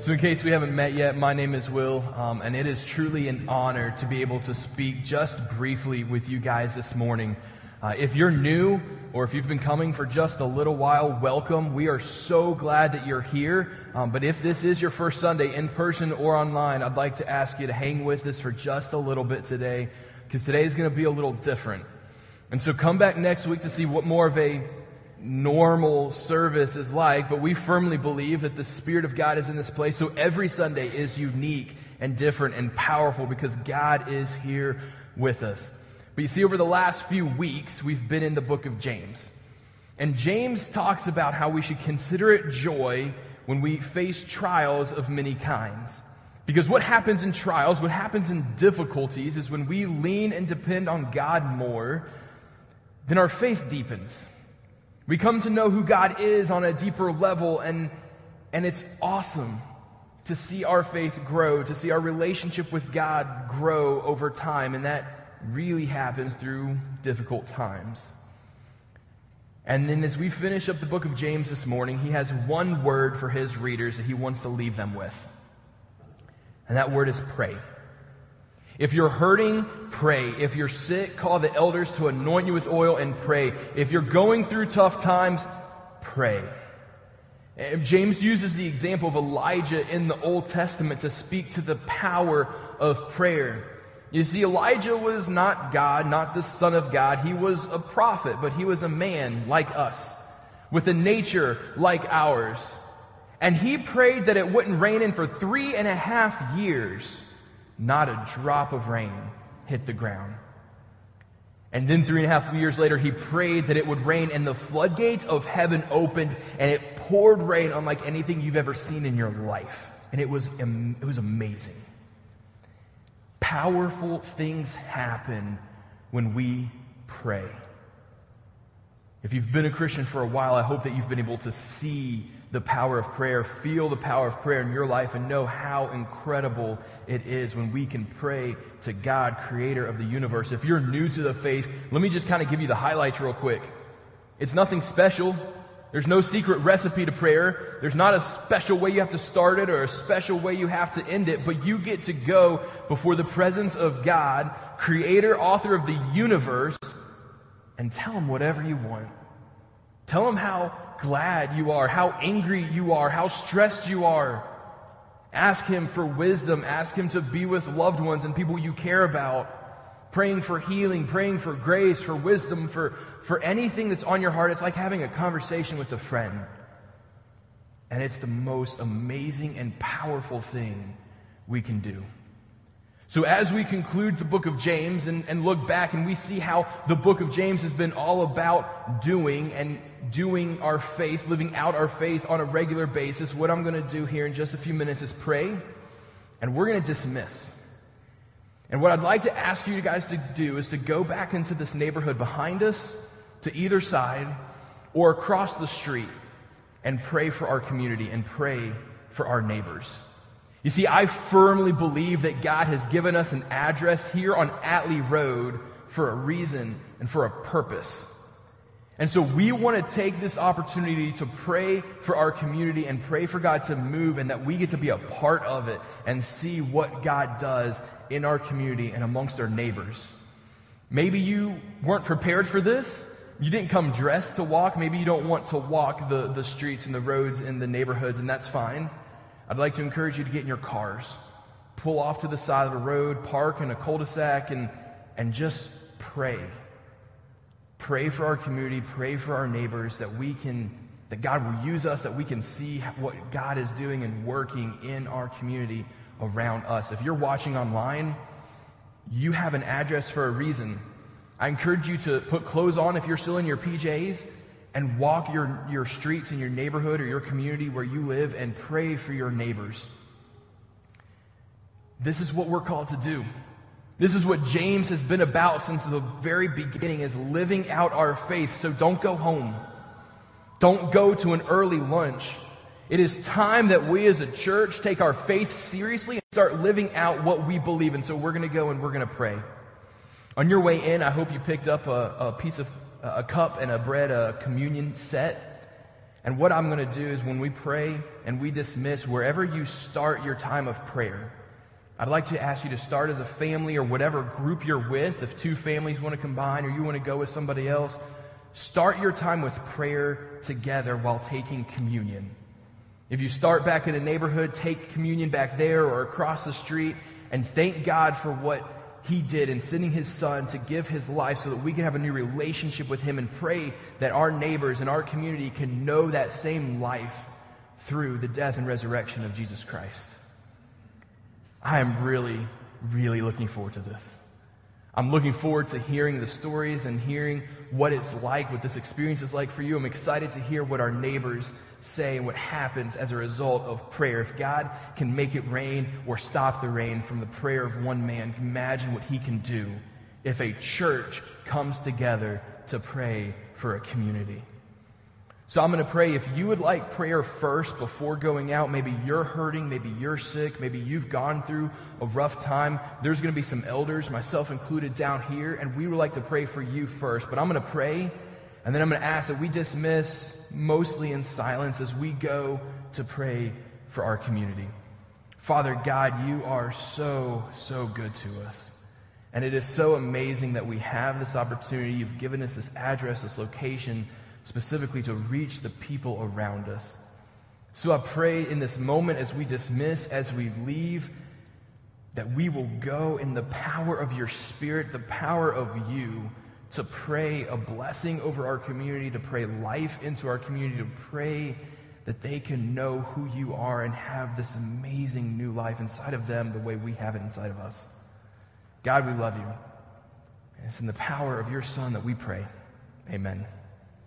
So, in case we haven't met yet, my name is Will, um, and it is truly an honor to be able to speak just briefly with you guys this morning. Uh, if you're new or if you've been coming for just a little while, welcome. We are so glad that you're here. Um, but if this is your first Sunday in person or online, I'd like to ask you to hang with us for just a little bit today, because today is going to be a little different. And so come back next week to see what more of a normal service is like, but we firmly believe that the Spirit of God is in this place. So every Sunday is unique and different and powerful because God is here with us. But you see, over the last few weeks, we've been in the book of James. And James talks about how we should consider it joy when we face trials of many kinds. Because what happens in trials, what happens in difficulties, is when we lean and depend on God more, then our faith deepens we come to know who God is on a deeper level, and, and it's awesome to see our faith grow, to see our relationship with God grow over time, and that really happens through difficult times. And then, as we finish up the book of James this morning, he has one word for his readers that he wants to leave them with. And that word is pray. If you're hurting, pray. If you're sick, call the elders to anoint you with oil and pray. If you're going through tough times, pray. James uses the example of Elijah in the Old Testament to speak to the power of prayer. You see, Elijah was not God, not the Son of God. He was a prophet, but he was a man like us, with a nature like ours. And he prayed that it wouldn't rain in for three and a half years not a drop of rain hit the ground. And then three and a half years later, he prayed that it would rain, and the floodgates of heaven opened, and it poured rain unlike anything you've ever seen in your life. And it was, it was amazing. Powerful things happen when we pray. If you've been a Christian for a while, I hope that you've been able to see the power of prayer, feel the power of prayer in your life, and know how incredible it is when we can pray to God, creator of the universe. If you're new to the faith, let me just kind of give you the highlights real quick. It's nothing special. There's no secret recipe to prayer. There's not a special way you have to start it or a special way you have to end it, but you get to go before the presence of God, creator, author of the universe, and tell him whatever you want. Tell him how glad you are, how angry you are, how stressed you are. Ask Him for wisdom. Ask Him to be with loved ones and people you care about. Praying for healing, praying for grace, for wisdom, for, for anything that's on your heart. It's like having a conversation with a friend. And it's the most amazing and powerful thing we can do. So, as we conclude the book of James and, and, look back and we see how the book of James has been all about doing and doing our faith, living out our faith on a regular basis, what I'm going to do here in just a few minutes is pray and we're going to dismiss. And what I'd like to ask you guys to do is to go back into this neighborhood behind us, to either side, or across the street and pray for our community and pray for our neighbors. You see, I firmly believe that God has given us an address here on Atlee Road for a reason and for a purpose. And so we want to take this opportunity to pray for our community and pray for God to move and that we get to be a part of it and see what God does in our community and amongst our neighbors. Maybe you weren't prepared for this. You didn't come dressed to walk. Maybe you don't want to walk the, the streets and the roads in the neighborhoods, and that's fine. I'd like to encourage you to get in your cars, pull off to the side of the road, park in a cul de sac, and, and just pray. Pray for our community, pray for our neighbors that we can, that God will use us, that we can see what God is doing and working in our community around us. If you're watching online, you have an address for a reason. I encourage you to put clothes on if you're still in your PJs and walk your, your streets in your neighborhood or your community where you live and pray for your neighbors. This is what we're called to do. This is what James has been about since the very beginning is living out our faith. So don't go home. Don't go to an early lunch. It is time that we as a church take our faith seriously and start living out what we believe. And so we're going to go and we're going to pray. On your way in, I hope you picked up a, a piece of a cup and a bread, a communion set. And what I'm going to do is when we pray and we dismiss, wherever you start your time of prayer, I'd like to ask you to start as a family or whatever group you're with. If two families want to combine or you want to go with somebody else, start your time with prayer together while taking communion. If you start back in a neighborhood, take communion back there or across the street and thank God for what He did in sending His Son to give His life so that we can have a new relationship with Him and pray that our neighbors and our community can know that same life through the death and resurrection of Jesus Christ. I am really, really looking forward to this. I'm looking forward to hearing the stories and hearing what it's like, what this experience is like for you. I'm excited to hear what our neighbors say and what happens as a result of prayer. If God can make it rain or stop the rain from the prayer of one man, imagine what he can do if a church comes together to pray for a community. So I'm going to pray if you would like prayer first before going out. Maybe you're hurting, maybe you're sick, maybe you've gone through a rough time. There's going to be some elders, myself included, down here, and we would like to pray for you first. But I'm going to pray, and then I'm going to ask that we dismiss mostly in silence as we go to pray for our community. Father God, you are so, so good to us. And it is so amazing that we have this opportunity. You've given us this address, this location specifically to reach the people around us. So I pray in this moment as we dismiss, as we leave, that we will go in the power of your Spirit, the power of you, to pray a blessing over our community, to pray life into our community, to pray that they can know who you are and have this amazing new life inside of them the way we have it inside of us. God, we love you. It's in the power of your Son that we pray. Amen.